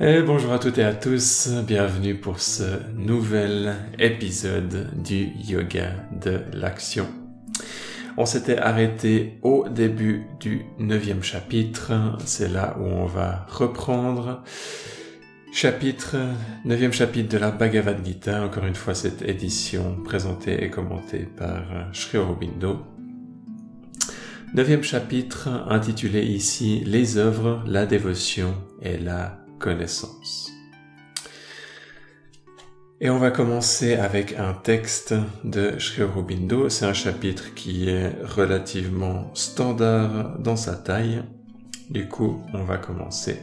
Et bonjour à toutes et à tous, bienvenue pour ce nouvel épisode du yoga de l'action. On s'était arrêté au début du neuvième chapitre, c'est là où on va reprendre. Chapitre, neuvième chapitre de la Bhagavad Gita, encore une fois cette édition présentée et commentée par Sri Aurobindo. Neuvième chapitre intitulé ici Les œuvres, la dévotion et la connaissance. Et on va commencer avec un texte de Sri Aurobindo. C'est un chapitre qui est relativement standard dans sa taille. Du coup, on va commencer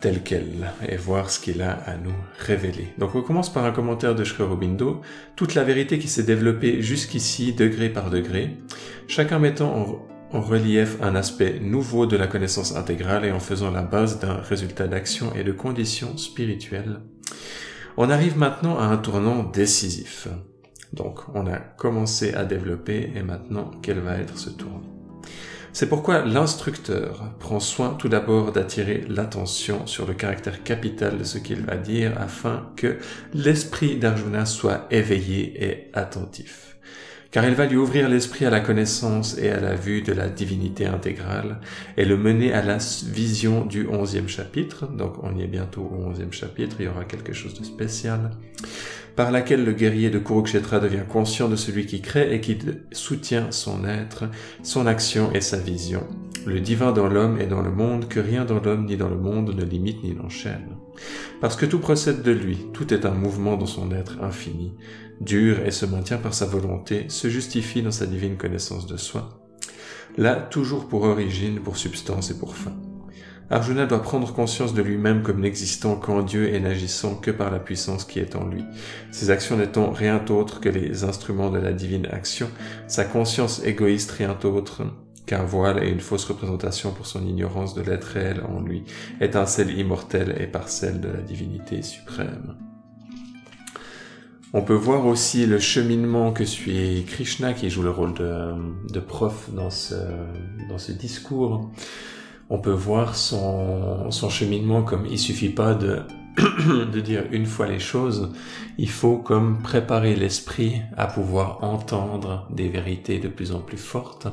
tel quel et voir ce qu'il a à nous révéler. Donc on commence par un commentaire de Sri Aurobindo, toute la vérité qui s'est développée jusqu'ici degré par degré, chacun mettant en en relief un aspect nouveau de la connaissance intégrale et en faisant la base d'un résultat d'action et de conditions spirituelles. On arrive maintenant à un tournant décisif. Donc on a commencé à développer et maintenant quel va être ce tournant? C'est pourquoi l'instructeur prend soin tout d'abord d'attirer l'attention sur le caractère capital de ce qu'il va dire afin que l'esprit d'Arjuna soit éveillé et attentif car elle va lui ouvrir l'esprit à la connaissance et à la vue de la divinité intégrale, et le mener à la vision du onzième chapitre, donc on y est bientôt au onzième chapitre, il y aura quelque chose de spécial, par laquelle le guerrier de Kurukshetra devient conscient de celui qui crée et qui soutient son être, son action et sa vision, le divin dans l'homme et dans le monde, que rien dans l'homme ni dans le monde ne limite ni n'enchaîne. Parce que tout procède de lui, tout est un mouvement dans son être infini, dur et se maintient par sa volonté, se justifie dans sa divine connaissance de soi, là toujours pour origine, pour substance et pour fin. Arjuna doit prendre conscience de lui-même comme n'existant qu'en Dieu et n'agissant que par la puissance qui est en lui. Ses actions n'étant rien d'autre que les instruments de la divine action, sa conscience égoïste rien d'autre qu'un voile et une fausse représentation pour son ignorance de l'être réel en lui, étincelle immortelle et parcelle de la divinité suprême. On peut voir aussi le cheminement que suit Krishna qui joue le rôle de, prof dans ce, discours. On peut voir son, son cheminement comme il suffit pas de, de dire une fois les choses, il faut comme préparer l'esprit à pouvoir entendre des vérités de plus en plus fortes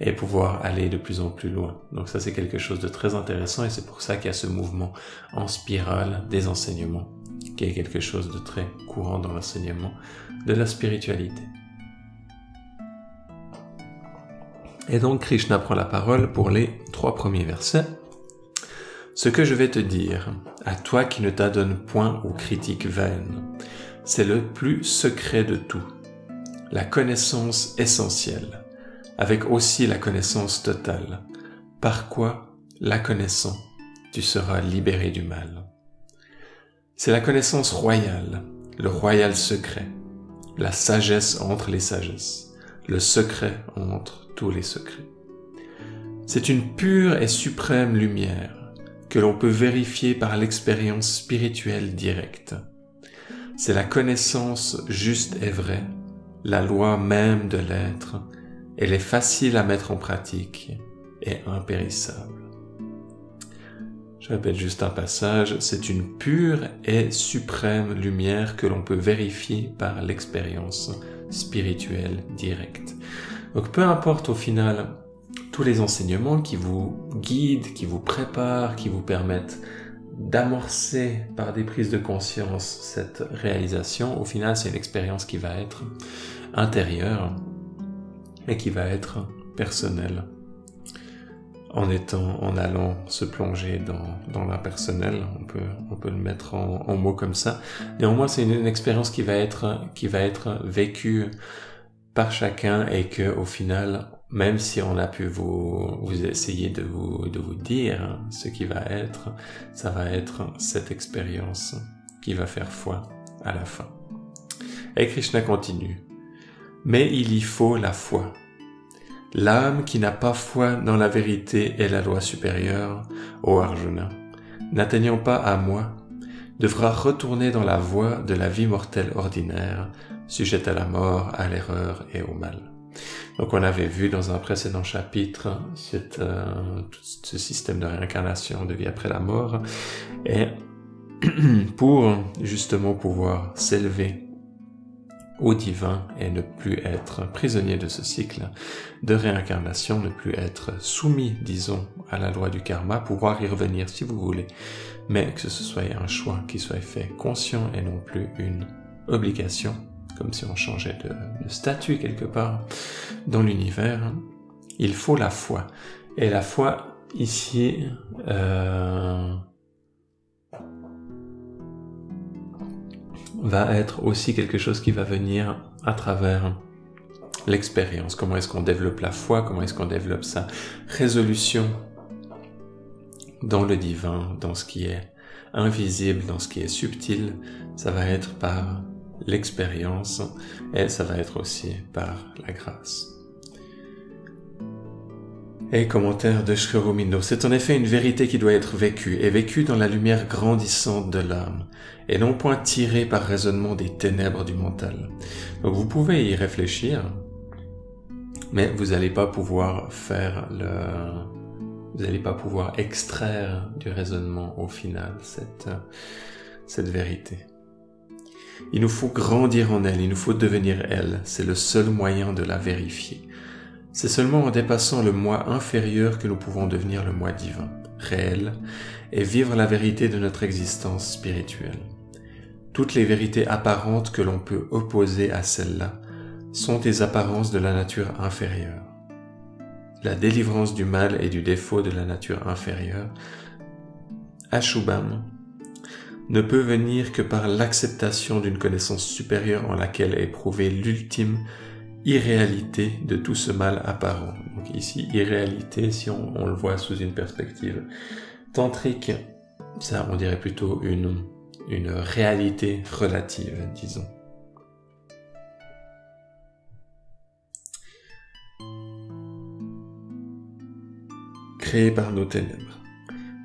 et pouvoir aller de plus en plus loin. Donc ça c'est quelque chose de très intéressant et c'est pour ça qu'il y a ce mouvement en spirale des enseignements qui est quelque chose de très courant dans l'enseignement de la spiritualité. Et donc Krishna prend la parole pour les trois premiers versets. Ce que je vais te dire, à toi qui ne t'adonne point aux critiques vaines, c'est le plus secret de tout, la connaissance essentielle, avec aussi la connaissance totale, par quoi, la connaissant, tu seras libéré du mal. C'est la connaissance royale, le royal secret, la sagesse entre les sagesses, le secret entre tous les secrets. C'est une pure et suprême lumière que l'on peut vérifier par l'expérience spirituelle directe. C'est la connaissance juste et vraie, la loi même de l'être, elle est facile à mettre en pratique et impérissable. Je répète juste un passage, c'est une pure et suprême lumière que l'on peut vérifier par l'expérience spirituelle directe. Donc peu importe au final tous les enseignements qui vous guident, qui vous préparent, qui vous permettent d'amorcer par des prises de conscience cette réalisation, au final c'est une expérience qui va être intérieure et qui va être personnelle en étant, en allant se plonger dans, l'impersonnel, on peut, le mettre en, mots comme ça. Néanmoins, c'est une, expérience qui va être, vécue par chacun et que, au final, même si on a pu vous, vous essayer de vous, de vous dire ce qui va être, ça va être cette expérience qui va faire foi à la fin. Et Krishna continue. Mais il y faut la foi. L'âme qui n'a pas foi dans la vérité et la loi supérieure, ô Arjuna, n'atteignant pas à moi, devra retourner dans la voie de la vie mortelle ordinaire, sujette à la mort, à l'erreur et au mal. Donc on avait vu dans un précédent chapitre cette, euh, ce système de réincarnation, de vie après la mort, Et pour justement pouvoir s'élever au divin et ne plus être prisonnier de ce cycle de réincarnation, ne plus être soumis, disons, à la loi du karma, pouvoir y revenir si vous voulez, mais que ce soit un choix qui soit fait conscient et non plus une obligation, comme si on changeait de, statut quelque part dans l'univers. Il faut la foi. Et la foi, ici, euh, va être aussi quelque chose qui va venir à travers l'expérience. Comment est-ce qu'on développe la foi? Comment est-ce qu'on développe sa résolution dans le divin, dans ce qui est invisible, dans ce qui est subtil? Ça va être par l'expérience et ça va être aussi par la grâce. Et commentaire de Shkoromindo, c'est en effet une vérité qui doit être vécue, et vécue dans la lumière grandissante de l'âme, et non point tirée par raisonnement des ténèbres du mental. Donc vous pouvez y réfléchir, mais vous n'allez pas pouvoir faire le... Vous n'allez pas pouvoir extraire du raisonnement au final cette, cette vérité. Il nous faut grandir en elle, il nous faut devenir elle, c'est le seul moyen de la vérifier. C'est seulement en dépassant le moi inférieur que nous pouvons devenir le moi divin, réel, et vivre la vérité de notre existence spirituelle. Toutes les vérités apparentes que l'on peut opposer à celle-là sont des apparences de la nature inférieure. La délivrance du mal et du défaut de la nature inférieure, Ashubam, ne peut venir que par l'acceptation d'une connaissance supérieure en laquelle est prouvée l'ultime irréalité de tout ce mal apparent. Donc ici, irréalité, si on, le voit sous une perspective tantrique, ça on dirait plutôt une, réalité relative, disons. Créé par nos ténèbres.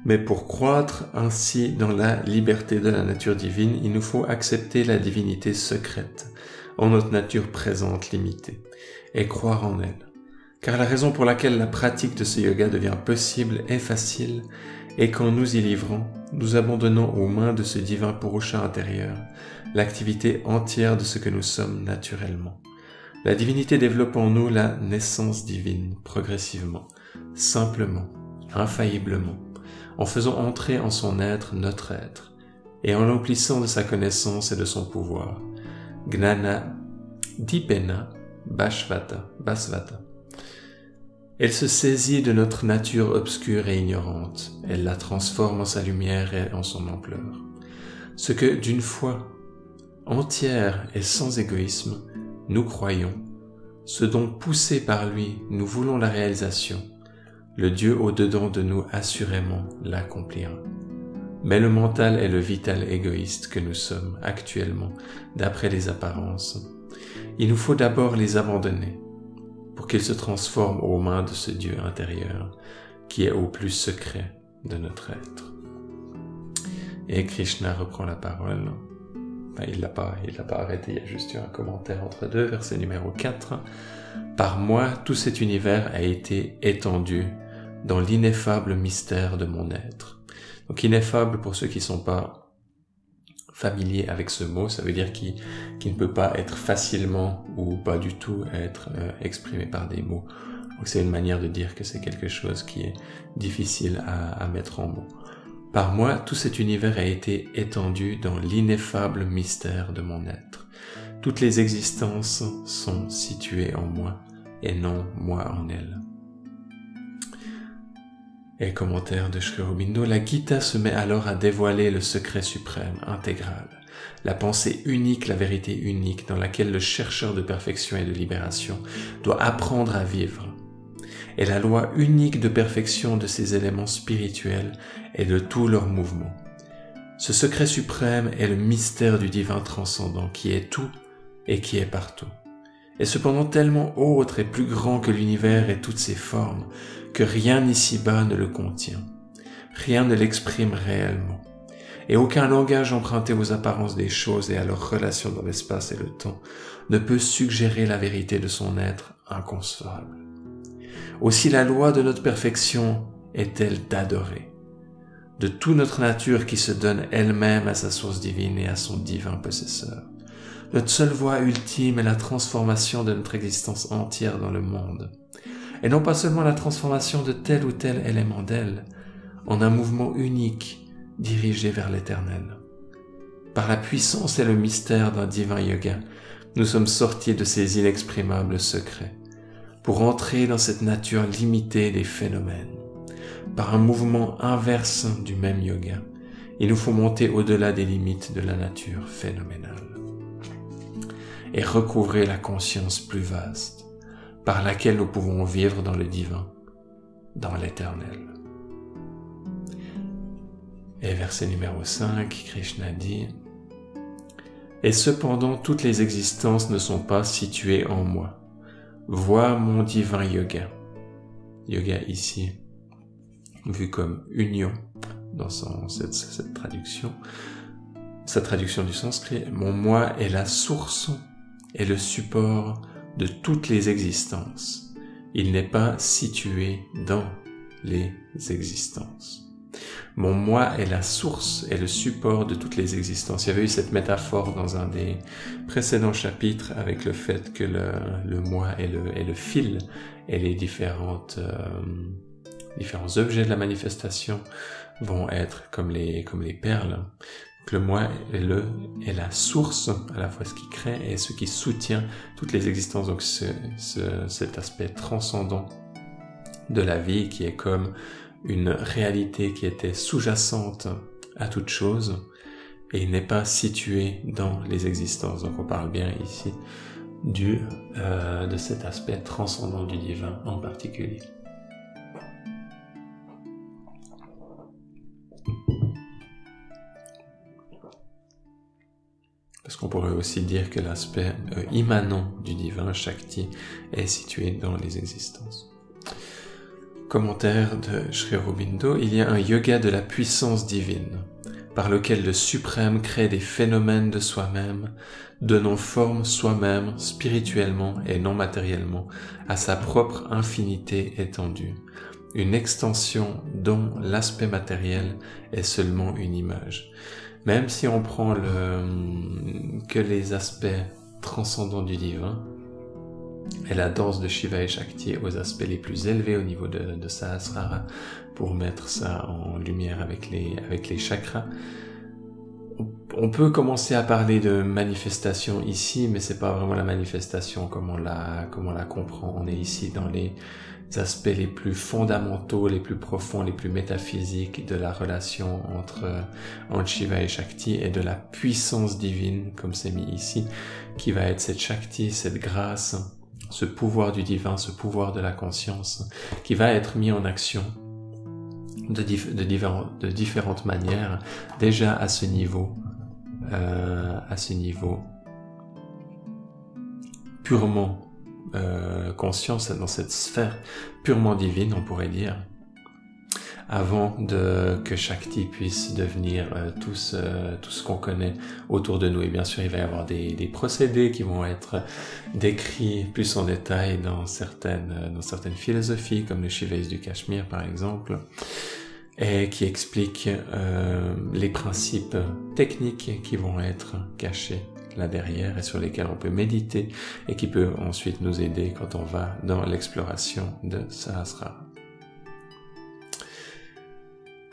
Mais pour croître ainsi dans la liberté de la nature divine, il nous faut accepter la divinité secrète, en notre nature présente limitée et croire en elle. Car la raison pour laquelle la pratique de ce yoga devient possible et facile est qu'en nous y livrant, nous abandonnons aux mains de ce divin Purusha intérieur l'activité entière de ce que nous sommes naturellement. La divinité développe en nous la naissance divine progressivement, simplement, infailliblement, en faisant entrer en son être notre être, et en l'emplissant de sa connaissance et de son pouvoir. Gnana Dipena Bashvata, Basvata. Elle se saisit de notre nature obscure et ignorante, elle la transforme en sa lumière et en son ampleur. Ce que d'une foi entière et sans égoïsme, nous croyons, ce dont poussé par lui nous voulons la réalisation, le Dieu au-dedans de nous assurément l'accomplira. Mais le mental est le vital égoïste que nous sommes actuellement, d'après les apparences. Il nous faut d'abord les abandonner pour qu'ils se transforment aux mains de ce Dieu intérieur qui est au plus secret de notre être. Et Krishna reprend la parole. il l'a pas, il l'a pas arrêté, il y a juste eu un commentaire entre deux, verset numéro 4. Par moi, tout cet univers a été étendu dans l'ineffable mystère de mon être. Donc ineffable pour ceux qui ne sont pas familiers avec ce mot, ça veut dire qui, qui ne peut pas être facilement ou pas du tout être euh, exprimé par des mots. Donc c'est une manière de dire que c'est quelque chose qui est difficile à, à mettre en mots. Par moi, tout cet univers a été étendu dans l'ineffable mystère de mon être. Toutes les existences sont situées en moi et non moi en elles. Et commentaire de Sri la Gita se met alors à dévoiler le secret suprême, intégral, la pensée unique, la vérité unique dans laquelle le chercheur de perfection et de libération doit apprendre à vivre. Et la loi unique de perfection de ces éléments spirituels et de tous leurs mouvements. Ce secret suprême est le mystère du divin transcendant qui est tout et qui est partout. Et cependant tellement autre et plus grand que l'univers et toutes ses formes, que rien ici-bas ne le contient. Rien ne l'exprime réellement. Et aucun langage emprunté aux apparences des choses et à leurs relations dans l'espace et le temps ne peut suggérer la vérité de son être inconcevable. Aussi la loi de notre perfection est-elle d'adorer, de toute notre nature qui se donne elle-même à sa source divine et à son divin possesseur. Notre seule voie ultime est la transformation de notre existence entière dans le monde. Et non pas seulement la transformation de tel ou tel élément d'elle, en un mouvement unique dirigé vers l'éternel. Par la puissance et le mystère d'un divin yoga, nous sommes sortis de ces inexprimables secrets pour entrer dans cette nature limitée des phénomènes. Par un mouvement inverse du même yoga, il nous faut monter au-delà des limites de la nature phénoménale et recouvrer la conscience plus vaste par laquelle nous pouvons vivre dans le divin, dans l'éternel. Et verset numéro 5, Krishna dit, Et cependant toutes les existences ne sont pas situées en moi. Vois mon divin yoga. Yoga ici, vu comme union dans cette, cette traduction, sa traduction du sanskrit, mon moi est la source est le support de toutes les existences. Il n'est pas situé dans les existences. Mon moi est la source et le support de toutes les existences. Il y avait eu cette métaphore dans un des précédents chapitres avec le fait que le, moi est le, fil et les différentes, euh, différents objets de la manifestation vont être comme les, comme les perles que le moi est, le, est la source, à la fois ce qui crée et ce qui soutient toutes les existences. Donc ce, cet aspect transcendant de la vie qui est comme une réalité qui était sous-jacente à toute chose et n'est pas situé dans les existences. Donc on parle bien ici du, euh, de cet aspect transcendant du divin en particulier. Parce qu'on pourrait aussi dire que l'aspect euh, immanent du divin, Shakti, est situé dans les existences? Commentaire de Sri Aurobindo, il y a un yoga de la puissance divine, par lequel le suprême crée des phénomènes de soi-même, donnant forme soi-même, spirituellement et non matériellement, à sa propre infinité étendue, une extension dont l'aspect matériel est seulement une image. Même si on prend que les aspects transcendants du divin, et la danse de Shiva et Shakti aux aspects les plus élevés au niveau de, de Sahasrara, pour mettre ça en lumière avec les, avec les chakras, on peut commencer à parler de manifestation ici, mais c'est pas vraiment la manifestation la, comme on la comprend. On est ici dans les aspects les plus fondamentaux, les plus profonds, les plus métaphysiques de la relation entre, entre Shiva et Shakti et de la puissance divine, comme c'est mis ici, qui va être cette Shakti, cette grâce, ce pouvoir du divin, ce pouvoir de la conscience, qui va être mis en action de différentes manières, déjà à ce niveau, euh, à ce niveau purement euh, conscience dans cette sphère purement divine, on pourrait dire, avant de que Shakti puisse devenir euh, tout ce, ce qu'on connaît autour de nous. Et bien sûr, il va y avoir des, des procédés qui vont être décrits plus en détail dans certaines, dans certaines philosophies, comme le Shivaïs du Cachemire par exemple, et qui expliquent euh, les principes techniques qui vont être cachés là derrière et sur lesquels on peut méditer et qui peut ensuite nous aider quand on va dans l'exploration de Sahasrara.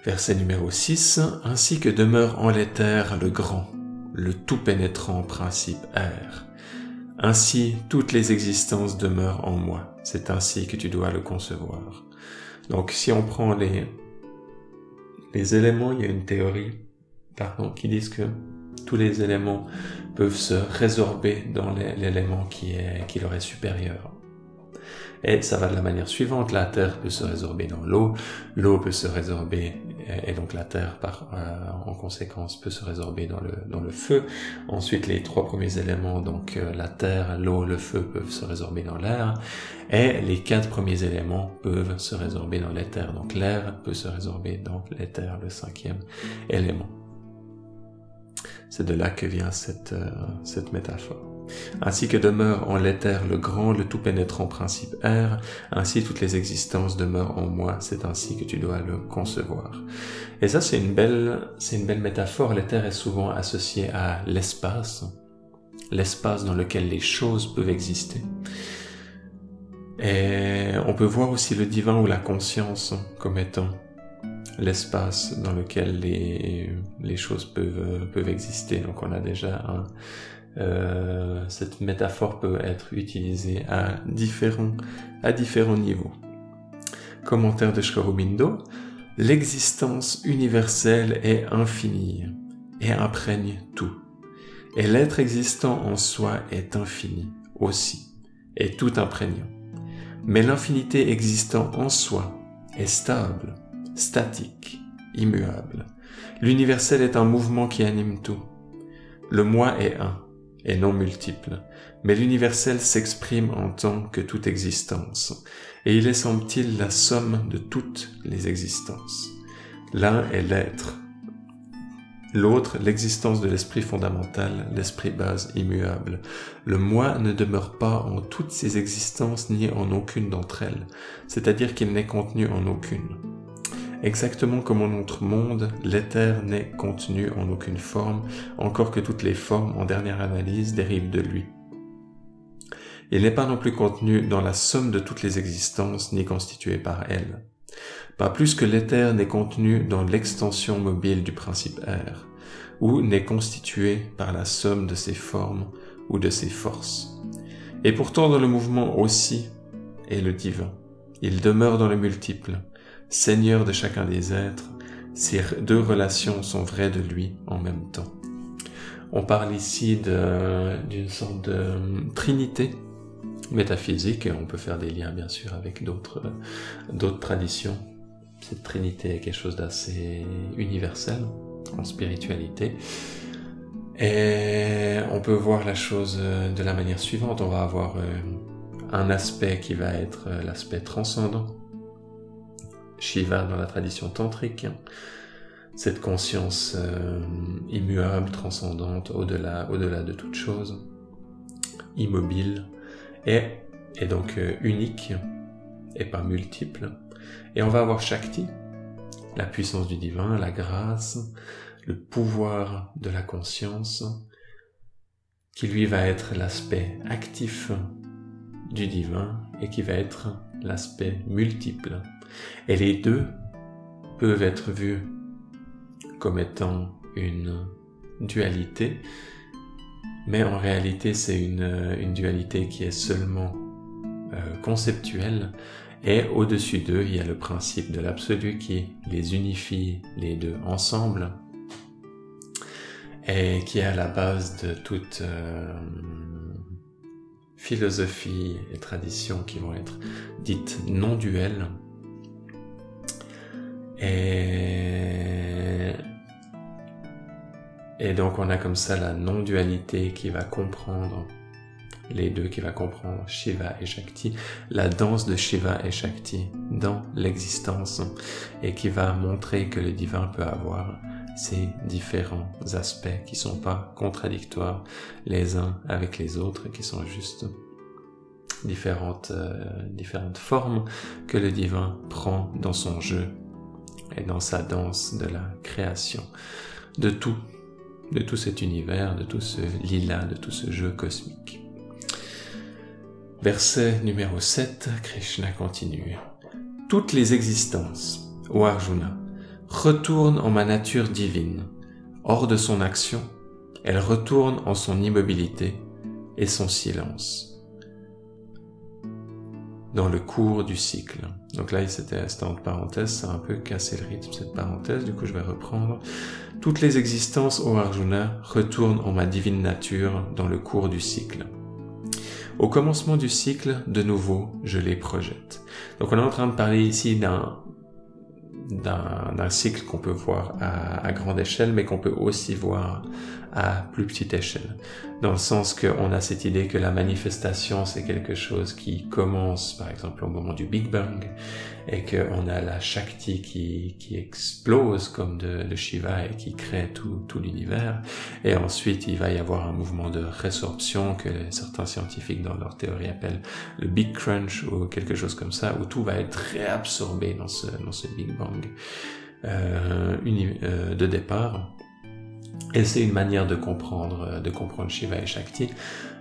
Verset numéro 6. Ainsi que demeure en l'éther le grand, le tout pénétrant principe air. Ainsi toutes les existences demeurent en moi. C'est ainsi que tu dois le concevoir. Donc si on prend les, les éléments, il y a une théorie pardon, qui dit que tous les éléments peuvent se résorber dans l'élément qui, est, qui leur est supérieur. Et ça va de la manière suivante, la terre peut se résorber dans l'eau, l'eau peut se résorber, et donc la terre par, euh, en conséquence peut se résorber dans le, dans le feu. Ensuite, les trois premiers éléments, donc euh, la terre, l'eau, le feu peuvent se résorber dans l'air, et les quatre premiers éléments peuvent se résorber dans l'éther. Donc l'air peut se résorber dans l'éther, le cinquième élément. C'est de là que vient cette, euh, cette métaphore. Ainsi que demeure en l'éther le grand, le tout pénétrant principe R, ainsi toutes les existences demeurent en moi, c'est ainsi que tu dois le concevoir. Et ça, c'est une belle, c'est une belle métaphore. L'éther est souvent associé à l'espace, l'espace dans lequel les choses peuvent exister. Et on peut voir aussi le divin ou la conscience comme étant l'espace dans lequel les, les choses peuvent, peuvent exister. Donc on a déjà un, euh, cette métaphore peut être utilisée à différents, à différents niveaux. Commentaire de Shkorobindo, l'existence universelle est infinie et imprègne tout. Et l'être existant en soi est infini aussi, et tout imprégnant. Mais l'infinité existant en soi est stable, statique, immuable. L'universel est un mouvement qui anime tout. Le moi est un, et non multiple, mais l'universel s'exprime en tant que toute existence, et il est semble-t-il la somme de toutes les existences. L'un est l'être, l'autre l'existence de l'esprit fondamental, l'esprit base immuable. Le moi ne demeure pas en toutes ces existences ni en aucune d'entre elles, c'est-à-dire qu'il n'est contenu en aucune. Exactement comme en notre monde, l'éther n'est contenu en aucune forme, encore que toutes les formes, en dernière analyse, dérivent de lui. Il n'est pas non plus contenu dans la somme de toutes les existences, ni constitué par elles. Pas plus que l'éther n'est contenu dans l'extension mobile du principe R, ou n'est constitué par la somme de ses formes ou de ses forces. Et pourtant dans le mouvement aussi est le divin. Il demeure dans le multiple, Seigneur de chacun des êtres, ces deux relations sont vraies de lui en même temps. On parle ici d'une sorte de euh, trinité métaphysique, et on peut faire des liens bien sûr avec d'autres d'autres traditions. Cette trinité est quelque chose d'assez universel en spiritualité. Et on peut voir la chose de la manière suivante. On va avoir euh, un aspect qui va être euh, l'aspect transcendant, Shiva dans la tradition tantrique, cette conscience euh, immuable, transcendante, au-delà, au-delà de toute chose, immobile, et, et donc euh, unique, et pas multiple. Et on va avoir Shakti, la puissance du divin, la grâce, le pouvoir de la conscience, qui lui va être l'aspect actif du divin et qui va être l'aspect multiple et les deux peuvent être vus comme étant une dualité, mais en réalité c'est une, dualité qui est seulement euh, conceptuelle, et au-dessus d'eux il y a le principe de l'absolu qui les unifie les deux ensemble, et qui est à la base de toute euh, philosophie et tradition qui vont être dites non duelles et, donc on a comme ça la non-dualité qui va comprendre les deux, qui va comprendre Shiva et Shakti, la danse de Shiva et Shakti dans l'existence et qui va montrer que le divin peut avoir ces différents aspects qui sont pas contradictoires les uns avec les autres, qui sont juste différentes, euh, différentes formes que le divin prend dans son jeu dans sa danse de la création, de tout, de tout cet univers, de tout ce lila, de tout ce jeu cosmique. Verset numéro 7, Krishna continue. Toutes les existences, ô Arjuna, retournent en ma nature divine. Hors de son action, elles retournent en son immobilité et son silence dans le cours du cycle. Donc là, c'était entre parenthèses, ça a un peu cassé le rythme, cette parenthèse, du coup je vais reprendre. Toutes les existences, ô Arjuna, retournent en ma divine nature dans le cours du cycle. Au commencement du cycle, de nouveau, je les projette. Donc on est en train de parler ici d'un d'un cycle qu'on peut voir à, grande échelle, mais qu'on peut aussi voir à plus petite échelle. Dans le sens qu'on a cette idée que la manifestation, c'est quelque chose qui commence, par exemple, au moment du Big Bang, et qu'on a la Shakti qui, qui explose comme de, de Shiva et qui crée tout, tout l'univers. Et ensuite, il va y avoir un mouvement de résorption que certains scientifiques dans leur théorie appellent le Big Crunch ou quelque chose comme ça, où tout va être réabsorbé dans ce, dans ce Big Bang euh, euh, de départ. Et c'est une manière de comprendre, euh, de comprendre Shiva et Shakti.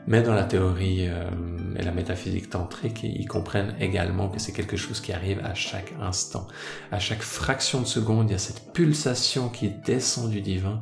Mais dans la théorie euh, et la métaphysique tantrique, ils comprennent également que c'est quelque chose qui arrive à chaque instant. À chaque fraction de seconde, il y a cette pulsation qui descend du divin,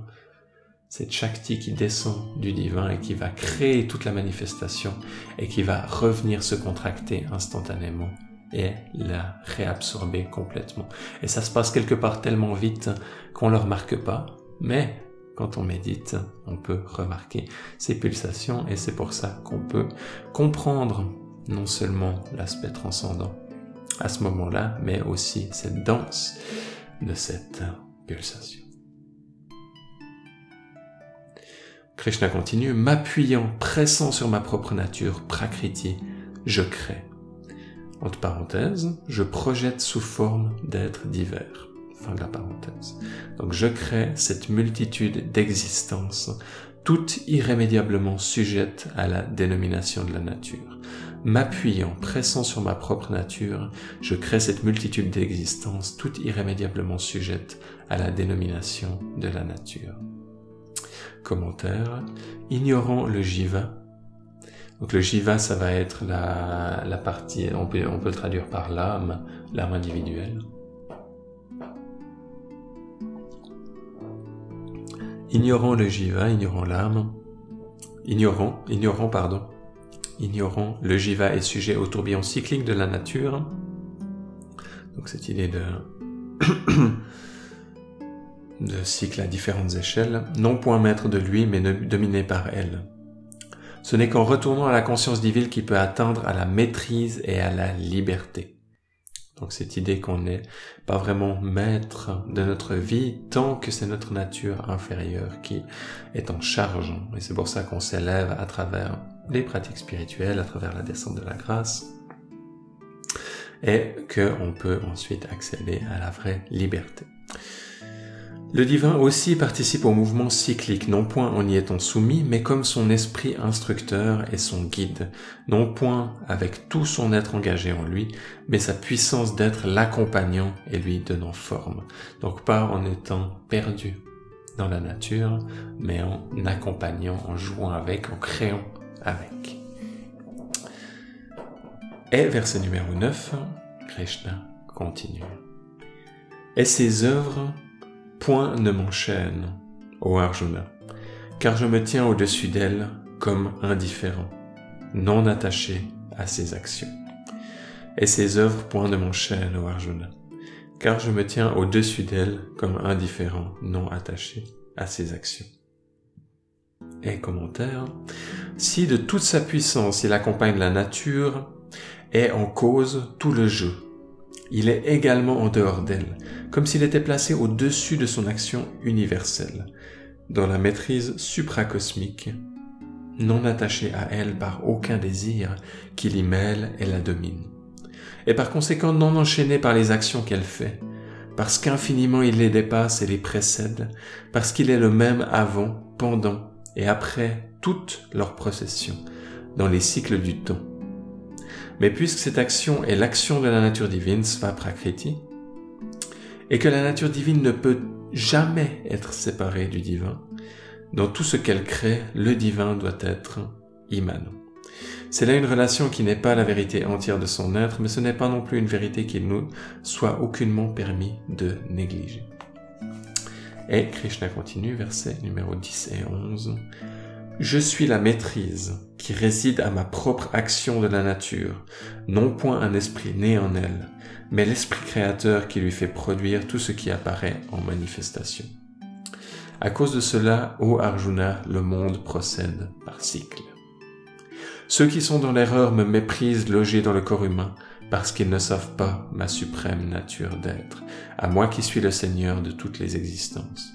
cette Shakti qui descend du divin et qui va créer toute la manifestation et qui va revenir se contracter instantanément et la réabsorber complètement. Et ça se passe quelque part tellement vite qu'on ne le remarque pas, mais quand on médite, on peut remarquer ces pulsations et c'est pour ça qu'on peut comprendre non seulement l'aspect transcendant à ce moment-là, mais aussi cette danse de cette pulsation. Krishna continue, m'appuyant, pressant sur ma propre nature, prakriti, je crée. Entre parenthèses, je projette sous forme d'êtres divers. Donc je crée cette multitude d'existences, toutes irrémédiablement sujettes à la dénomination de la nature. M'appuyant, pressant sur ma propre nature, je crée cette multitude d'existences, toutes irrémédiablement sujettes à la dénomination de la nature. Commentaire. Ignorant le jiva. Donc le jiva, ça va être la, la partie, on peut, on peut le traduire par l'âme, l'âme individuelle. Ignorant le jiva, ignorant l'âme, ignorant, ignorant, pardon, ignorant le jiva est sujet au tourbillon cyclique de la nature. Donc cette idée de, cycle à différentes échelles, non point maître de lui, mais dominé par elle. Ce n'est qu'en retournant à la conscience divine qu'il peut atteindre à la maîtrise et à la liberté. Donc cette idée qu'on n'est pas vraiment maître de notre vie tant que c'est notre nature inférieure qui est en charge. Et c'est pour ça qu'on s'élève à travers les pratiques spirituelles, à travers la descente de la grâce, et qu'on peut ensuite accéder à la vraie liberté. Le divin aussi participe au mouvement cyclique, non point en y étant soumis, mais comme son esprit instructeur et son guide, non point avec tout son être engagé en lui, mais sa puissance d'être l'accompagnant et lui donnant forme. Donc pas en étant perdu dans la nature, mais en accompagnant, en jouant avec, en créant avec. Et verset numéro 9, Krishna continue. Et ses œuvres Point ne m'enchaîne, ô Arjuna, car je me tiens au-dessus d'elle comme indifférent, non attaché à ses actions. Et ses œuvres point ne m'enchaînent, ô Arjuna, car je me tiens au-dessus d'elle comme indifférent, non attaché à ses actions. Et commentaire, si de toute sa puissance il accompagne la nature, est en cause tout le jeu, il est également en dehors d'elle, comme s'il était placé au-dessus de son action universelle, dans la maîtrise supracosmique, non attaché à elle par aucun désir qui l'y mêle et la domine, et par conséquent non enchaîné par les actions qu'elle fait, parce qu'infiniment il les dépasse et les précède, parce qu'il est le même avant, pendant et après toute leur procession, dans les cycles du temps mais puisque cette action est l'action de la nature divine, Sva Prakriti, et que la nature divine ne peut jamais être séparée du divin, dans tout ce qu'elle crée, le divin doit être immanent. C'est là une relation qui n'est pas la vérité entière de son être, mais ce n'est pas non plus une vérité qu'il nous soit aucunement permis de négliger. Et Krishna continue, verset numéro 10 et 11. Je suis la maîtrise qui réside à ma propre action de la nature, non point un esprit né en elle, mais l'esprit créateur qui lui fait produire tout ce qui apparaît en manifestation. À cause de cela, ô Arjuna, le monde procède par cycle. Ceux qui sont dans l'erreur me méprisent logés dans le corps humain, parce qu'ils ne savent pas ma suprême nature d'être, à moi qui suis le Seigneur de toutes les existences.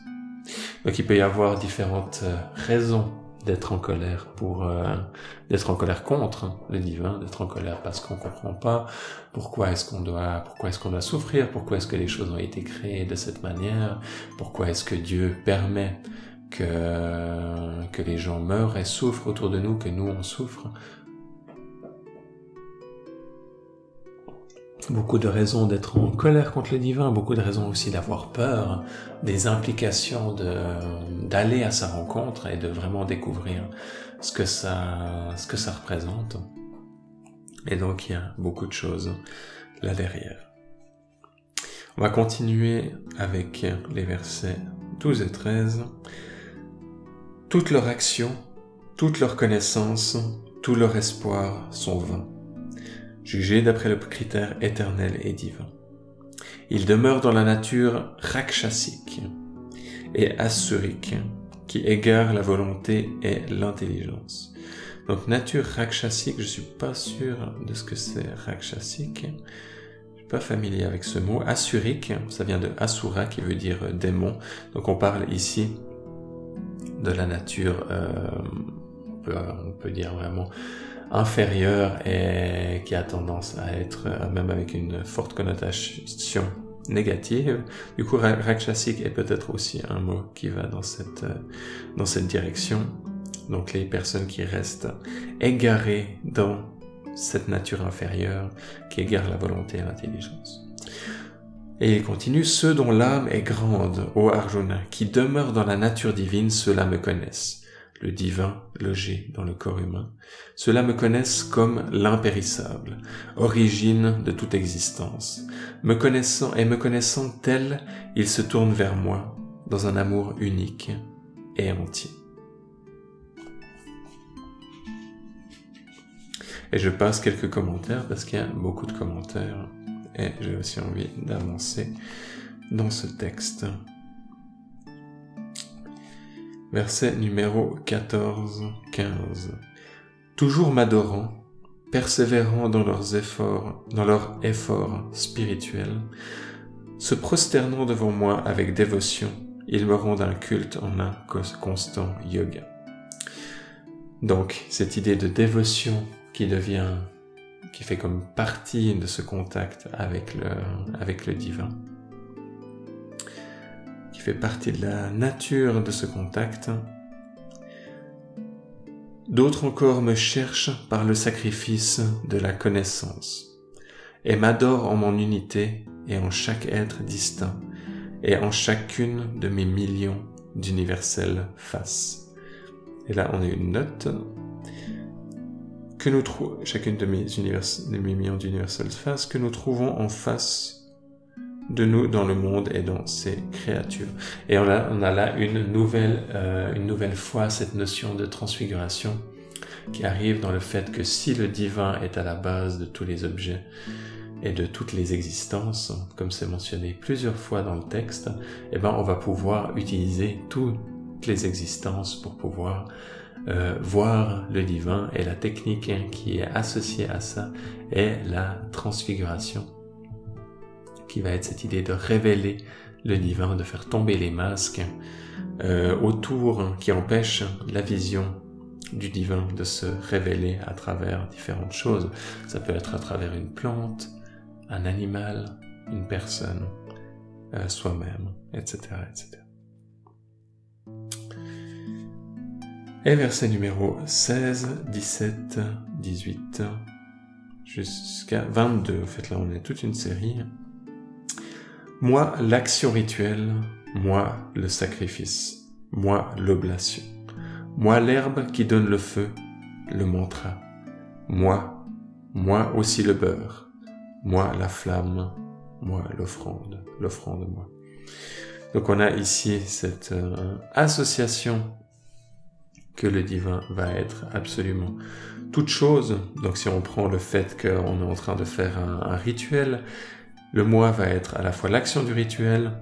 Donc il peut y avoir différentes euh, raisons d'être en colère pour euh, d'être en colère contre le divin, d'être en colère parce qu'on comprend pas pourquoi est-ce qu'on doit pourquoi est-ce qu'on doit souffrir, pourquoi est-ce que les choses ont été créées de cette manière, pourquoi est-ce que Dieu permet que que les gens meurent et souffrent autour de nous, que nous on souffre. Beaucoup de raisons d'être en colère contre le divin, beaucoup de raisons aussi d'avoir peur des implications d'aller à sa rencontre et de vraiment découvrir ce que ça, ce que ça représente. Et donc il y a beaucoup de choses là derrière. On va continuer avec les versets 12 et 13. Toute leur action, toute leur connaissance, tout leur espoir sont vains jugé d'après le critère éternel et divin. Il demeure dans la nature rakshasique et assurique qui égare la volonté et l'intelligence. Donc nature rakshasique, je suis pas sûr de ce que c'est rakshasique. Je suis pas familier avec ce mot. Assurique, ça vient de asura qui veut dire démon. Donc on parle ici de la nature, euh, on, peut, on peut dire vraiment inférieur et qui a tendance à être, euh, même avec une forte connotation négative. Du coup, rakshasik est peut-être aussi un mot qui va dans cette, euh, dans cette direction. Donc les personnes qui restent égarées dans cette nature inférieure, qui égare la volonté et l'intelligence. Et il continue, ceux dont l'âme est grande, ô Arjuna, qui demeurent dans la nature divine, ceux-là me connaissent le divin logé dans le corps humain, ceux-là me connaissent comme l'impérissable, origine de toute existence. Me connaissant et me connaissant tel, ils se tournent vers moi dans un amour unique et entier. Et je passe quelques commentaires parce qu'il y a beaucoup de commentaires et j'ai aussi envie d'avancer dans ce texte. Verset numéro 14-15. Toujours m'adorant, persévérant dans leurs efforts, dans leurs efforts spirituels, se prosternant devant moi avec dévotion, ils me rendent un culte en un constant yoga. Donc, cette idée de dévotion qui devient, qui fait comme partie de ce contact avec le, avec le divin, fait partie de la nature de ce contact. D'autres encore me cherchent par le sacrifice de la connaissance et m'adorent en mon unité et en chaque être distinct et en chacune de mes millions d'universelles faces. Et là, on a une note que nous trouvons, chacune de mes, univers, de mes millions d'universelles faces, que nous trouvons en face de nous dans le monde et dans ses créatures. Et on a, on a là une nouvelle, euh, une nouvelle fois cette notion de transfiguration qui arrive dans le fait que si le divin est à la base de tous les objets et de toutes les existences, comme c'est mentionné plusieurs fois dans le texte, eh ben on va pouvoir utiliser toutes les existences pour pouvoir euh, voir le divin et la technique qui est associée à ça est la transfiguration qui va être cette idée de révéler le divin, de faire tomber les masques euh, autour qui empêchent la vision du divin de se révéler à travers différentes choses. Ça peut être à travers une plante, un animal, une personne, euh, soi-même, etc., etc. Et verset numéro 16, 17, 18, jusqu'à 22. En fait, là, on est toute une série. Moi, l'action rituelle, moi, le sacrifice, moi, l'oblation, moi, l'herbe qui donne le feu, le mantra, moi, moi aussi le beurre, moi, la flamme, moi, l'offrande, l'offrande, moi. Donc on a ici cette euh, association que le divin va être absolument toute chose. Donc si on prend le fait qu'on est en train de faire un rituel, le moi va être à la fois l'action du rituel,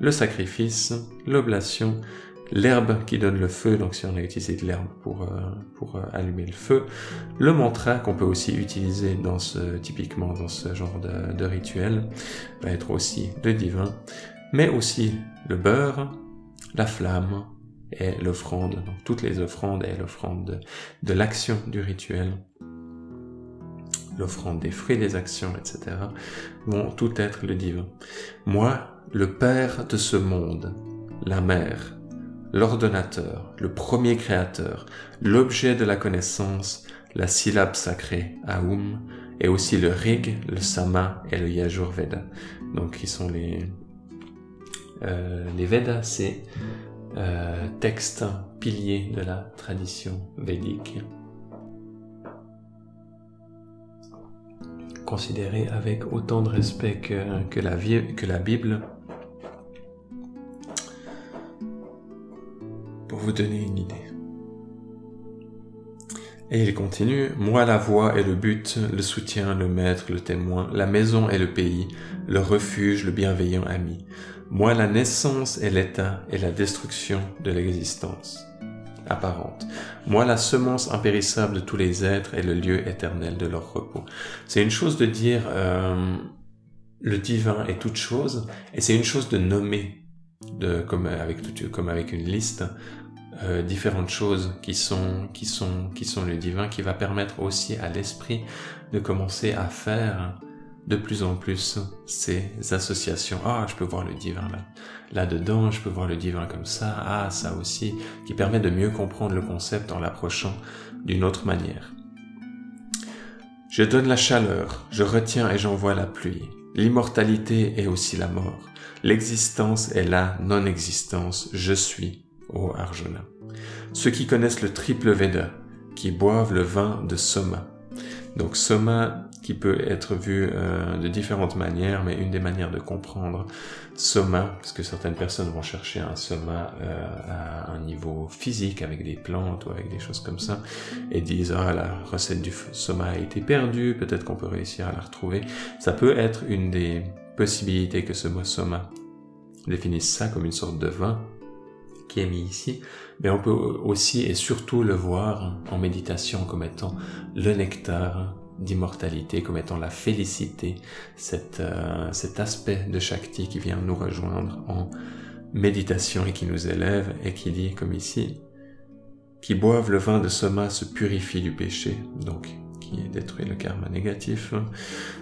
le sacrifice, l'oblation, l'herbe qui donne le feu, donc si on a utilisé de l'herbe pour, euh, pour euh, allumer le feu, le mantra qu'on peut aussi utiliser dans ce, typiquement dans ce genre de, de rituel, va être aussi le divin, mais aussi le beurre, la flamme est l'offrande, donc toutes les offrandes est l'offrande de, de l'action du rituel, l'offrande des fruits des actions, etc., vont tout être le divin. Moi, le Père de ce monde, la Mère, l'ordonnateur, le premier créateur, l'objet de la connaissance, la syllabe sacrée, Aum, et aussi le Rig, le Sama et le Yajurveda. Donc, qui sont les, euh, les Vedas, c'est euh, textes piliers de la tradition védique. Avec autant de respect que, la, que la Bible, pour vous donner une idée. Et il continue, Moi la voix et le but, le soutien, le maître, le témoin, la maison et le pays, le refuge, le bienveillant ami. Moi la naissance et l'état et la destruction de l'existence apparente. Moi la semence impérissable de tous les êtres et le lieu éternel de leur repos. C'est une chose de dire euh, le divin est toute chose, et c'est une chose de nommer, de, comme, avec, comme avec une liste, euh, différentes choses qui sont, qui, sont, qui sont le divin, qui va permettre aussi à l'esprit de commencer à faire de plus en plus ces associations. Ah, je peux voir le divin là. Là-dedans, je peux voir le divin comme ça. Ah, ça aussi, qui permet de mieux comprendre le concept en l'approchant d'une autre manière. Je donne la chaleur, je retiens et j'envoie la pluie. L'immortalité est aussi la mort. L'existence est la non-existence. Je suis, ô Arjuna. Ceux qui connaissent le triple Veda, qui boivent le vin de Soma. Donc Soma qui peut être vu euh, de différentes manières, mais une des manières de comprendre soma, parce que certaines personnes vont chercher un soma euh, à un niveau physique avec des plantes ou avec des choses comme ça, et disent ah la recette du soma a été perdue, peut-être qu'on peut réussir à la retrouver. Ça peut être une des possibilités que ce mot soma définisse ça comme une sorte de vin qui est mis ici, mais on peut aussi et surtout le voir en méditation comme étant le nectar d'immortalité comme étant la félicité, cet, euh, cet aspect de Shakti qui vient nous rejoindre en méditation et qui nous élève et qui dit comme ici, qui boivent le vin de Soma se purifient du péché, donc qui détruit le karma négatif,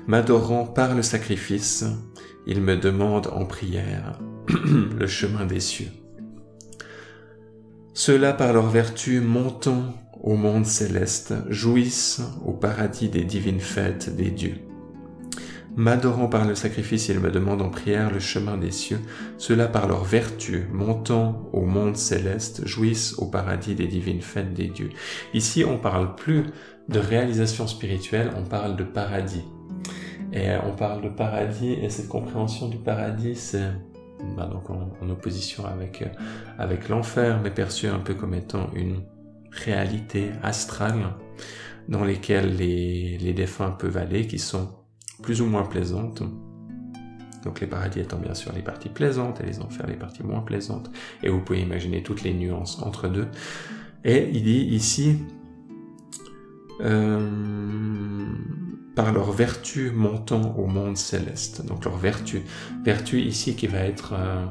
m'adorant par le sacrifice, ils me demandent en prière le chemin des cieux. Ceux-là par leur vertu montant au monde céleste, jouissent au paradis des divines fêtes des dieux. M'adorant par le sacrifice, ils me demandent en prière le chemin des cieux, ceux-là par leur vertu, montant au monde céleste, jouissent au paradis des divines fêtes des dieux. Ici, on parle plus de réalisation spirituelle, on parle de paradis. Et on parle de paradis, et cette compréhension du paradis, c'est bah donc en, opposition avec, avec l'enfer, mais perçu un peu comme étant une réalités astrales dans lesquelles les, les défunts peuvent aller, qui sont plus ou moins plaisantes. Donc les paradis étant bien sûr les parties plaisantes et les enfers les parties moins plaisantes. Et vous pouvez imaginer toutes les nuances entre deux. Et il dit ici, euh, par leur vertu montant au monde céleste. Donc leur vertu. Vertu ici qui va être euh,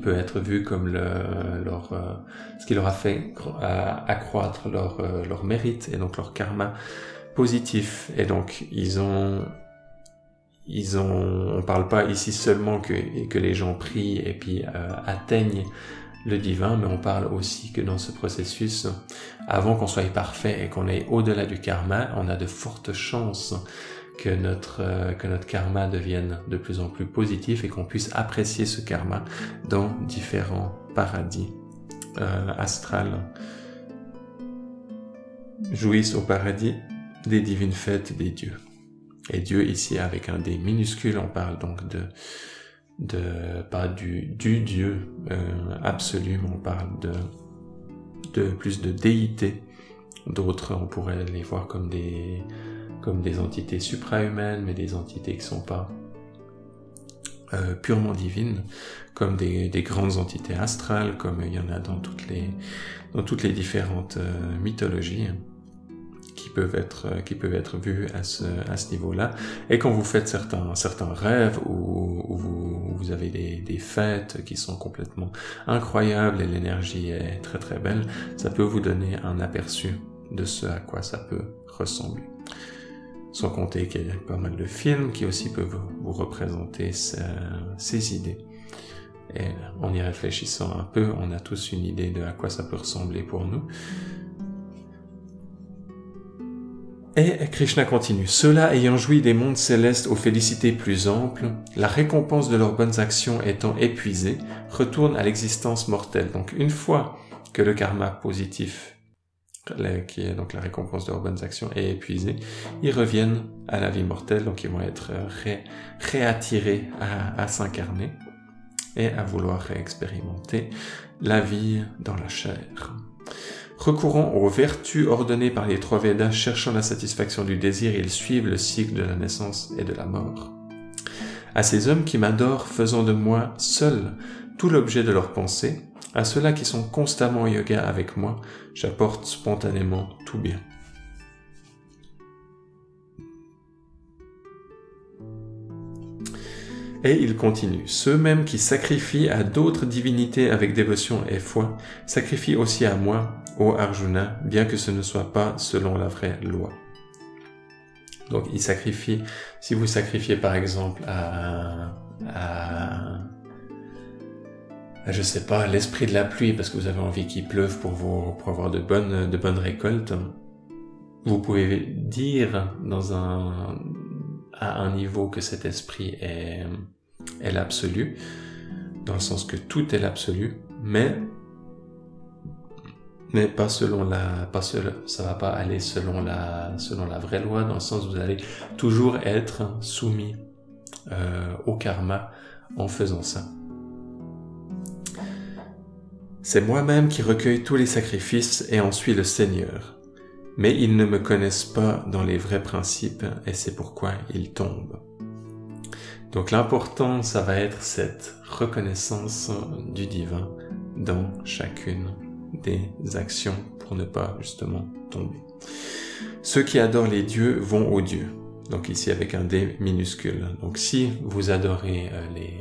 peut être vu comme le, leur, euh, ce qui leur a fait accroître leur, euh, leur mérite et donc leur karma positif. Et donc, ils ont, ils ont, on parle pas ici seulement que, que les gens prient et puis euh, atteignent le divin, mais on parle aussi que dans ce processus, avant qu'on soit parfait et qu'on ait au-delà du karma, on a de fortes chances que notre, euh, que notre karma devienne de plus en plus positif et qu'on puisse apprécier ce karma dans différents paradis euh. Jouissent au paradis des divines fêtes des dieux. Et Dieu ici avec un D minuscule, on parle donc de, de pas du, du Dieu euh, absolu, mais on parle de, de plus de déité. D'autres, on pourrait les voir comme des, comme des entités suprahumaines, mais des entités qui ne sont pas euh, purement divines, comme des, grandes entités astrales, comme il y en a dans toutes les, dans toutes les différentes euh, mythologies, qui peuvent être euh, qui peuvent être vus à ce à ce niveau-là. Et quand vous faites certains certains rêves ou, vous, vous avez des, des fêtes qui sont complètement incroyables et l'énergie est très très belle, ça peut vous donner un aperçu de ce à quoi ça peut ressembler. Sans compter qu'il y a pas mal de films qui aussi peuvent vous représenter ces idées. Et en y réfléchissant un peu, on a tous une idée de à quoi ça peut ressembler pour nous. Et Krishna continue. Ceux-là ayant joui des mondes célestes aux félicités plus amples, la récompense de leurs bonnes actions étant épuisée, retournent à l'existence mortelle. Donc une fois que le karma positif, qui est donc la récompense de leurs bonnes actions, est épuisé, ils reviennent à la vie mortelle, donc ils vont être réattirés à s'incarner et à vouloir réexpérimenter la vie dans la chair. Recourant aux vertus ordonnées par les trois Védas, cherchant la satisfaction du désir, ils suivent le cycle de la naissance et de la mort. À ces hommes qui m'adorent, faisant de moi seul tout l'objet de leurs pensées, à ceux-là qui sont constamment en yoga avec moi, j'apporte spontanément tout bien. Et il continue. Ceux mêmes qui sacrifient à d'autres divinités avec dévotion et foi, sacrifient aussi à moi, ô Arjuna, bien que ce ne soit pas selon la vraie loi. Donc il sacrifie, si vous sacrifiez par exemple à, à, je sais pas, l'esprit de la pluie parce que vous avez envie qu'il pleuve pour, vous, pour avoir de bonnes, de bonnes récoltes, vous pouvez dire dans un, à un niveau que cet esprit est, est l'absolu, dans le sens que tout est l'absolu, mais mais pas selon la pas seul, ça va pas aller selon la selon la vraie loi dans le sens où vous allez toujours être soumis euh, au karma en faisant ça. C'est moi-même qui recueille tous les sacrifices et en suis le Seigneur mais ils ne me connaissent pas dans les vrais principes et c'est pourquoi ils tombent. Donc l'important, ça va être cette reconnaissance du divin dans chacune des actions pour ne pas justement tomber. Ceux qui adorent les dieux vont aux dieux. Donc ici avec un D minuscule. Donc si vous adorez euh, les,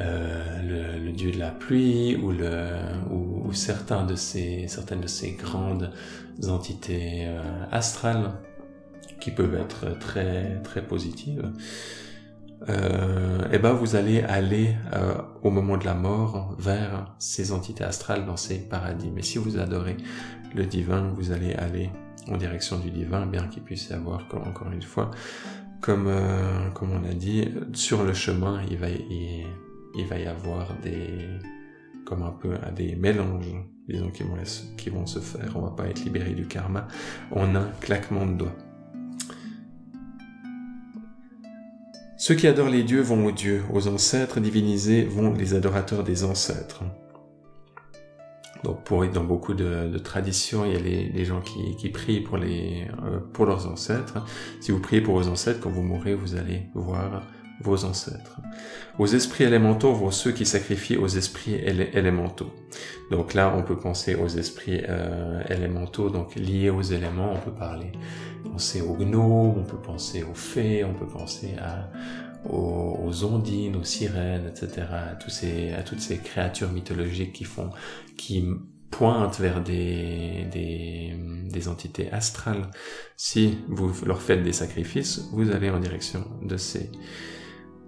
euh, le, dieu de la pluie ou, le, ou, certains de ces, certaines de ces grandes entités euh, astrales qui peuvent être très très positives, euh, et eh ben vous allez aller euh, au moment de la mort vers ces entités astrales dans ces paradis. Mais si vous adorez le divin, vous allez aller en direction du divin, bien qu'il puisse y avoir, encore une fois, comme, euh, comme on a dit, sur le chemin, il va, y il va y avoir des, comme un peu des mélanges, disons, qui vont, se faire. On va pas être libéré du karma en un claquement de doigts. Ceux qui adorent les dieux vont aux dieux, aux ancêtres divinisés vont les adorateurs des ancêtres. Donc pour dans beaucoup de, traditions, il y a les, gens qui, prient euh, pour leurs ancêtres. Si vous priez pour vos ancêtres, quand vous mourrez, vous allez voir vos ancêtres. Aux esprits élémentaux vont ceux qui sacrifient aux esprits élémentaux. Donc là, on peut penser aux esprits euh, élémentaux, donc liés aux éléments. On peut parler, penser aux gnomes, on peut penser aux fées, on peut penser à, aux, ondines, aux sirènes, etc. À, à toutes ces créatures mythologiques qui font, qui pointent vers des, des, des entités astrales. Si vous leur faites des sacrifices, vous allez en direction de ces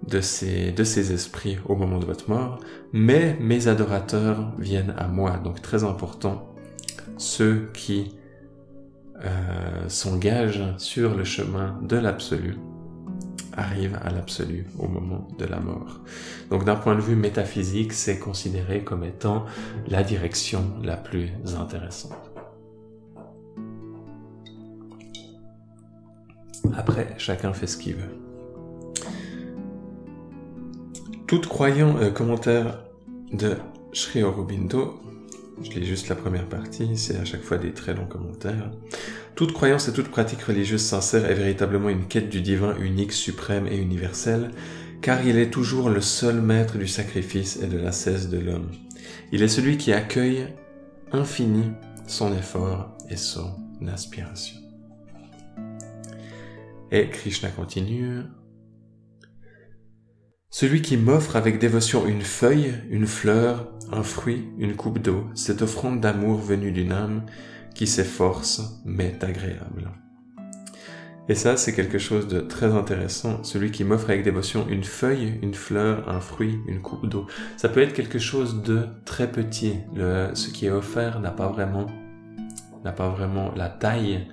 de ces, de ces esprits au moment de votre mort, mais mes adorateurs viennent à moi. Donc très important, ceux qui euh, s'engagent sur le chemin de l'absolu arrivent à l'absolu au moment de la mort. Donc d'un point de vue métaphysique, c'est considéré comme étant la direction la plus intéressante. Après, chacun fait ce qu'il veut. Euh, commentaire de Sri Aurobindo, je lis juste la première partie, c'est à chaque fois des très longs commentaires. Toute croyance et toute pratique religieuse sincère est véritablement une quête du divin unique, suprême et universel, car il est toujours le seul maître du sacrifice et de la cesse de l'homme. Il est celui qui accueille infini son effort et son aspiration. Et Krishna continue. Celui qui m'offre avec dévotion une feuille, une fleur, un fruit, une coupe d'eau, cette offrande d'amour venue d'une âme qui s'efforce m'est agréable. Et ça, c'est quelque chose de très intéressant. Celui qui m'offre avec dévotion une feuille, une fleur, un fruit, une coupe d'eau. Ça peut être quelque chose de très petit. Ce qui est offert n'a pas vraiment, n'a pas vraiment la taille,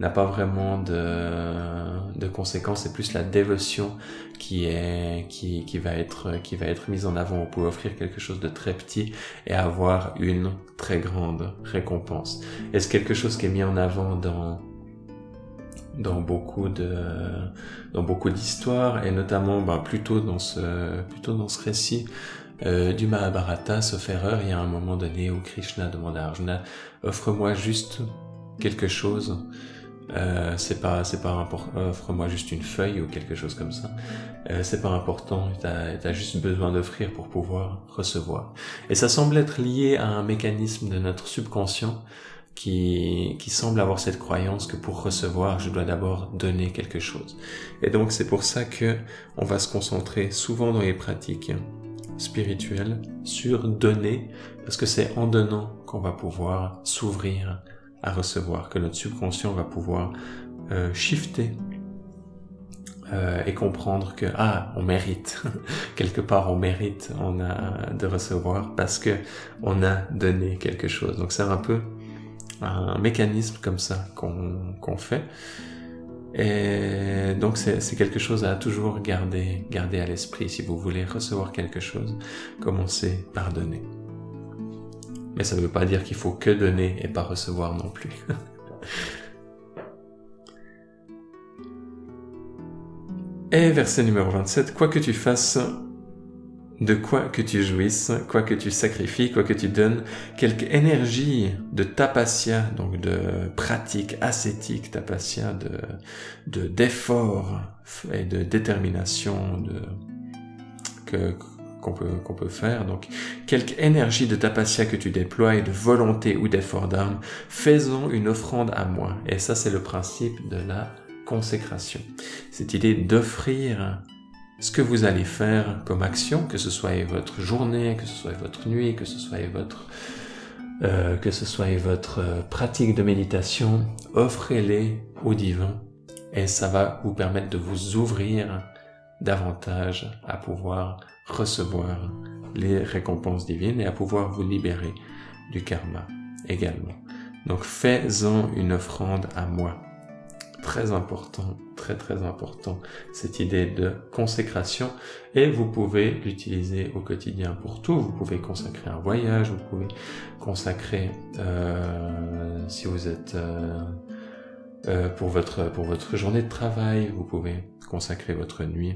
n'a pas vraiment de, de conséquences. C'est plus la dévotion qui est, qui, qui va être, qui va être mise en avant. On peut offrir quelque chose de très petit et avoir une très grande récompense. Est-ce quelque chose qui est mis en avant dans dans beaucoup de dans beaucoup d'histoires et notamment ben, plutôt dans ce plutôt dans ce récit euh, du Mahabharata sauf erreur il y a un moment donné où Krishna demande à Arjuna offre-moi juste quelque chose euh, c'est pas c'est pas important offre-moi juste une feuille ou quelque chose comme ça. Euh, c'est pas important. T'as as juste besoin d'offrir pour pouvoir recevoir. Et ça semble être lié à un mécanisme de notre subconscient qui, qui semble avoir cette croyance que pour recevoir, je dois d'abord donner quelque chose. Et donc c'est pour ça que on va se concentrer souvent dans les pratiques spirituelles sur donner, parce que c'est en donnant qu'on va pouvoir s'ouvrir à recevoir, que notre subconscient va pouvoir euh, shifter euh, et comprendre que ah on mérite quelque part on mérite on a de recevoir parce que on a donné quelque chose donc c'est un peu un mécanisme comme ça qu'on fait. Et donc c'est quelque chose à toujours garder, garder à l'esprit. Si vous voulez recevoir quelque chose, commencez par donner. Mais ça ne veut pas dire qu'il faut que donner et pas recevoir non plus. et verset numéro 27, quoi que tu fasses, de quoi que tu jouisses, quoi que tu sacrifies, quoi que tu donnes, quelque énergie de tapasya, donc de pratique ascétique, tapasya, de, de, d'effort et de détermination de, qu'on peut, qu'on peut faire. Donc, quelque énergie de tapasya que tu déploies de volonté ou d'effort d'âme, faisons une offrande à moi. Et ça, c'est le principe de la consécration. Cette idée d'offrir ce que vous allez faire comme action, que ce soit votre journée, que ce soit votre nuit, que ce soit votre euh, que ce soit votre euh, pratique de méditation, offrez-les au divin et ça va vous permettre de vous ouvrir davantage à pouvoir recevoir les récompenses divines et à pouvoir vous libérer du karma également. Donc fais-en une offrande à moi très important, très très important, cette idée de consécration. Et vous pouvez l'utiliser au quotidien pour tout. Vous pouvez consacrer un voyage, vous pouvez consacrer, euh, si vous êtes euh, euh, pour votre pour votre journée de travail, vous pouvez consacrer votre nuit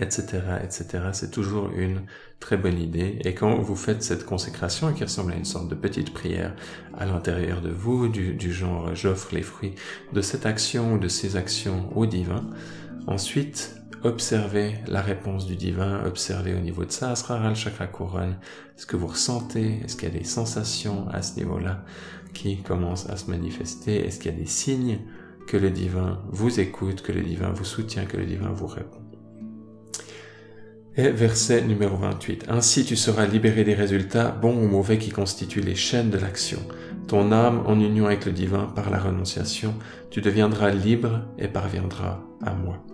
etc., etc. C'est toujours une très bonne idée. Et quand vous faites cette consécration qui ressemble à une sorte de petite prière à l'intérieur de vous, du, genre j'offre les fruits de cette action ou de ces actions au divin, ensuite observez la réponse du divin, observez au niveau de Sahasrara, chakra couronne, ce que vous ressentez, est-ce qu'il y a des sensations à ce niveau-là qui commencent à se manifester, est-ce qu'il y a des signes que le divin vous écoute, que le divin vous soutient, que le divin vous répond. Et verset numéro 28. Ainsi tu seras libéré des résultats, bons ou mauvais, qui constituent les chaînes de l'action. Ton âme, en union avec le divin par la renonciation, tu deviendras libre et parviendras à moi.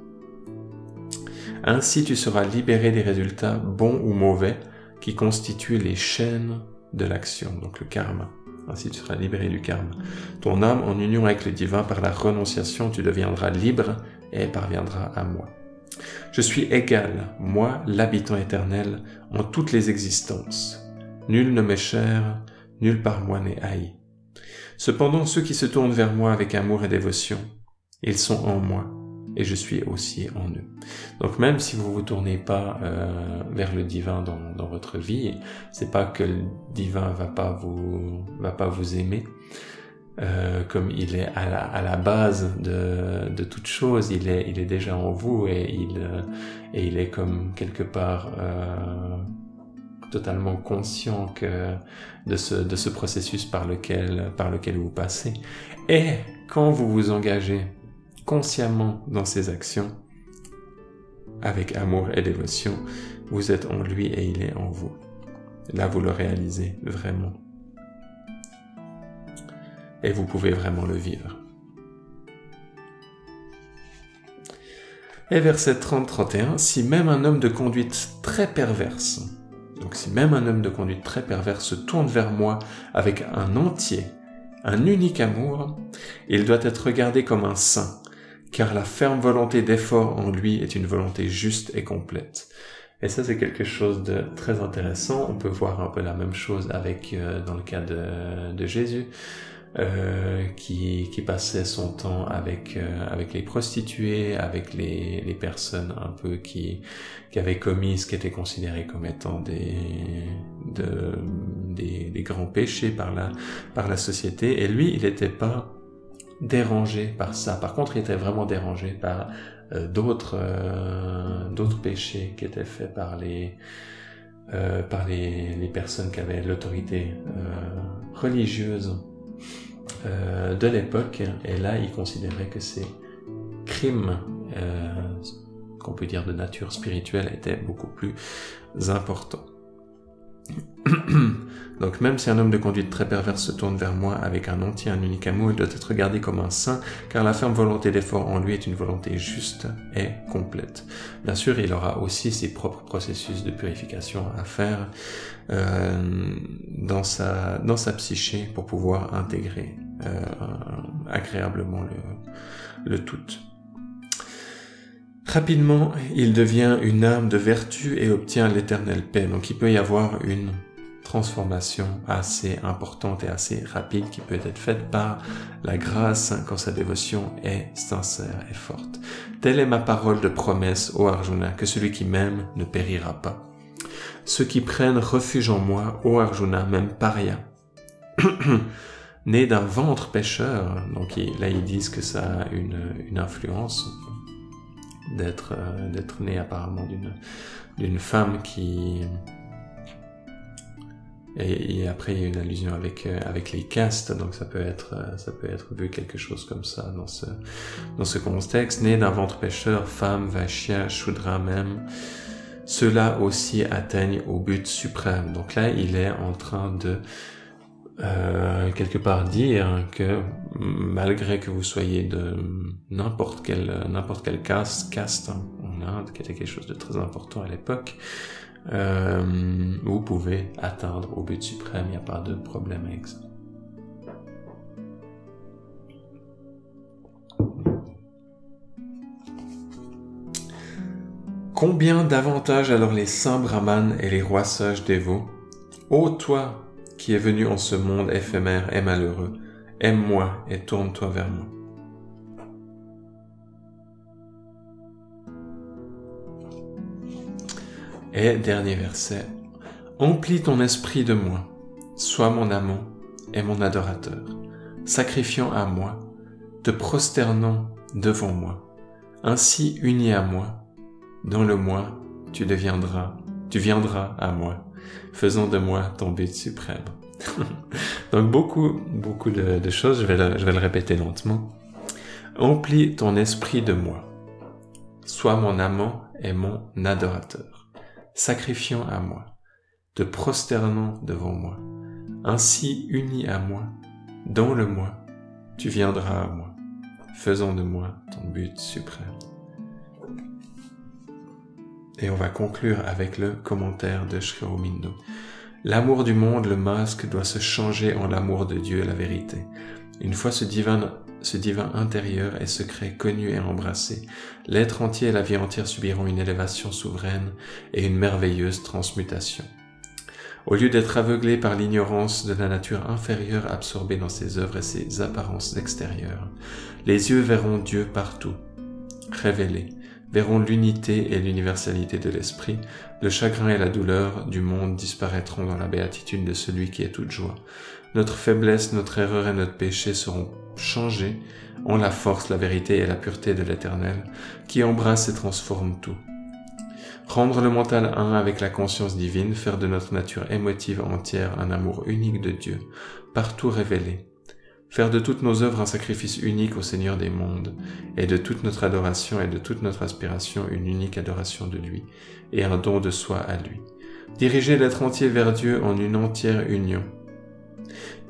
Ainsi tu seras libéré des résultats, bons ou mauvais, qui constituent les chaînes de l'action, donc le karma. Ainsi tu seras libéré du karma. Ton âme, en union avec le divin par la renonciation, tu deviendras libre et parviendras à moi. Je suis égal, moi, l'habitant éternel, en toutes les existences. Nul ne m'est cher, nul par moi n'est haï. Cependant, ceux qui se tournent vers moi avec amour et dévotion, ils sont en moi, et je suis aussi en eux. Donc même si vous vous tournez pas euh, vers le divin dans, dans votre vie, c'est pas que le divin va pas vous va pas vous aimer, euh, comme il est à la, à la base de, de, toute chose, il est, il est déjà en vous et il, euh, et il est comme quelque part euh, totalement conscient que de ce, de ce processus par lequel, par lequel vous passez. Et quand vous vous engagez, consciemment dans ses actions, avec amour et dévotion, vous êtes en lui et il est en vous. Là, vous le réalisez vraiment. Et vous pouvez vraiment le vivre. Et verset 30-31, si même un homme de conduite très perverse, donc si même un homme de conduite très perverse se tourne vers moi avec un entier, un unique amour, il doit être regardé comme un saint, car la ferme volonté d'effort en lui est une volonté juste et complète. Et ça, c'est quelque chose de très intéressant. On peut voir un peu la même chose avec, euh, dans le cas de, de Jésus. Euh, qui, qui, passait son temps avec euh, avec les prostituées, avec les, les personnes un peu qui qui avaient commis ce qui était considéré comme étant des de, des, des grands péchés par la par la société. Et lui, il n'était pas dérangé par ça. Par contre, il était vraiment dérangé par euh, d'autres d'autres péchés qui étaient faits par les par les, les personnes qui avaient l'autorité religieuse euh, de l'époque, et là il considérait que ces crimes, euh, qu'on peut dire de nature spirituelle, étaient beaucoup plus importants. Donc même si un homme de conduite très perverse se tourne vers moi avec un entier, un unique amour, il doit être regardé comme un saint, car la ferme volonté d'effort en lui est une volonté juste et complète. Bien sûr, il aura aussi ses propres processus de purification à faire dans, sa, dans sa psyché pour pouvoir intégrer euh, agréablement le, le tout. Rapidement, il devient une âme de vertu et obtient l'éternelle paix. Donc il peut y avoir une transformation assez importante et assez rapide qui peut être faite par la grâce quand sa dévotion est sincère et forte. Telle est ma parole de promesse, ô Arjuna, que celui qui m'aime ne périra pas. Ceux qui prennent refuge en moi, ô Arjuna, même paria, né d'un ventre pécheur, donc là ils disent que ça a une, influence d'être euh, né apparemment d'une femme qui et, après, il y a une allusion avec euh, les castes, donc ça peut être euh, ça peut être vu quelque chose comme ça dans ce dans ce contexte. Né d'un ventre pêcheur, femme, vachia, shudra même, ceux-là aussi atteignent au but suprême. Donc là, il est en train de euh, quelque part dire que malgré que vous soyez de n'importe quel n'importe quel caste, caste hein, en Inde, qui était quelque chose de très important à l'époque, euh, vous pouvez atteindre au but suprême, il n'y a pas de problème avec ça. Combien davantage alors les saints brahmanes et les rois sages dévots? Ô toi qui es venu en ce monde éphémère et malheureux, aime-moi et tourne-toi vers moi. Et dernier verset. Emplis ton esprit de moi, sois mon amant et mon adorateur, sacrifiant à moi, te prosternant devant moi. Ainsi uni à moi, dans le moi, tu deviendras, tu viendras à moi, faisant de moi ton but suprême. Donc beaucoup, beaucoup de, choses, je vais, le, répéter lentement. Emplis ton esprit de moi, sois mon amant et mon adorateur sacrifiant à moi, te prosternant devant moi, ainsi uni à moi, dans le moi, tu viendras à moi, faisant de moi ton but suprême. Et on va conclure avec le commentaire de Sri. L'amour du monde, le masque, doit se changer en l'amour de Dieu et la vérité. Une fois ce divin ce divin intérieur et secret connu et embrassé, l'être entier et la vie entière subiront une élévation souveraine et une merveilleuse transmutation. Au lieu d'être aveuglés par l'ignorance de la nature inférieure absorbée dans ses œuvres et ses apparences extérieures, les yeux verront Dieu partout, révélé, verront l'unité et l'universalité de l'esprit, le chagrin et la douleur du monde disparaîtront dans la béatitude de celui qui est toute joie. Notre faiblesse, notre erreur et notre péché seront changés en la force, la vérité et la pureté de l'Éternel, qui embrasse et transforme tout. Rendre le mental un avec la conscience divine, faire de notre nature émotive entière un amour unique de Dieu, partout révélé, faire de toutes nos œuvres un sacrifice unique au Seigneur des mondes, et de toute notre adoration et de toute notre aspiration une unique adoration de lui, et un don de soi à lui. Diriger l'être entier vers Dieu en une entière union.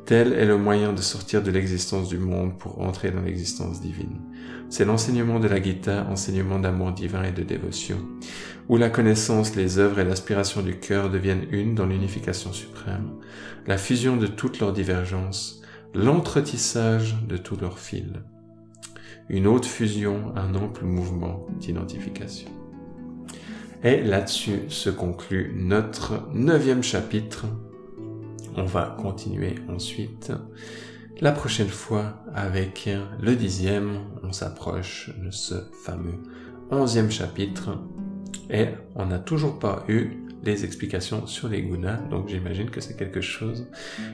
Tel est le moyen de sortir de l'existence du monde pour entrer dans l'existence divine. C'est l'enseignement de la Gita, enseignement d'amour divin et de dévotion, où la connaissance, les œuvres et l'aspiration du cœur deviennent une dans l'unification suprême, la fusion de toutes leurs divergences, l'entretissage de tous leurs fils, une haute fusion, un ample mouvement d'identification. Et là-dessus se conclut notre neuvième chapitre. On va continuer ensuite la prochaine fois avec le dixième. On s'approche de ce fameux onzième chapitre et on n'a toujours pas eu les explications sur les gunas, donc j'imagine que c'est quelque chose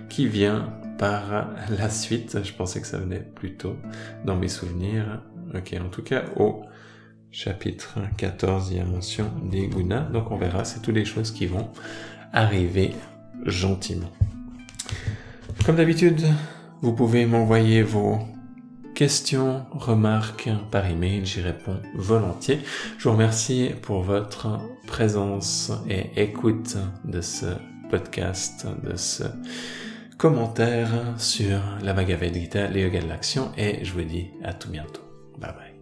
qui vient par la suite. Je pensais que ça venait plus tôt dans mes souvenirs. Ok, en tout cas, au chapitre 14, il y a mention des gunas, donc on verra, c'est toutes les choses qui vont arriver gentiment. Comme d'habitude, vous pouvez m'envoyer vos questions, remarques par email, j'y réponds volontiers. Je vous remercie pour votre présence et écoute de ce podcast, de ce commentaire sur la Bhagavad Gita, les yoga de l'action, et je vous dis à tout bientôt. Bye bye.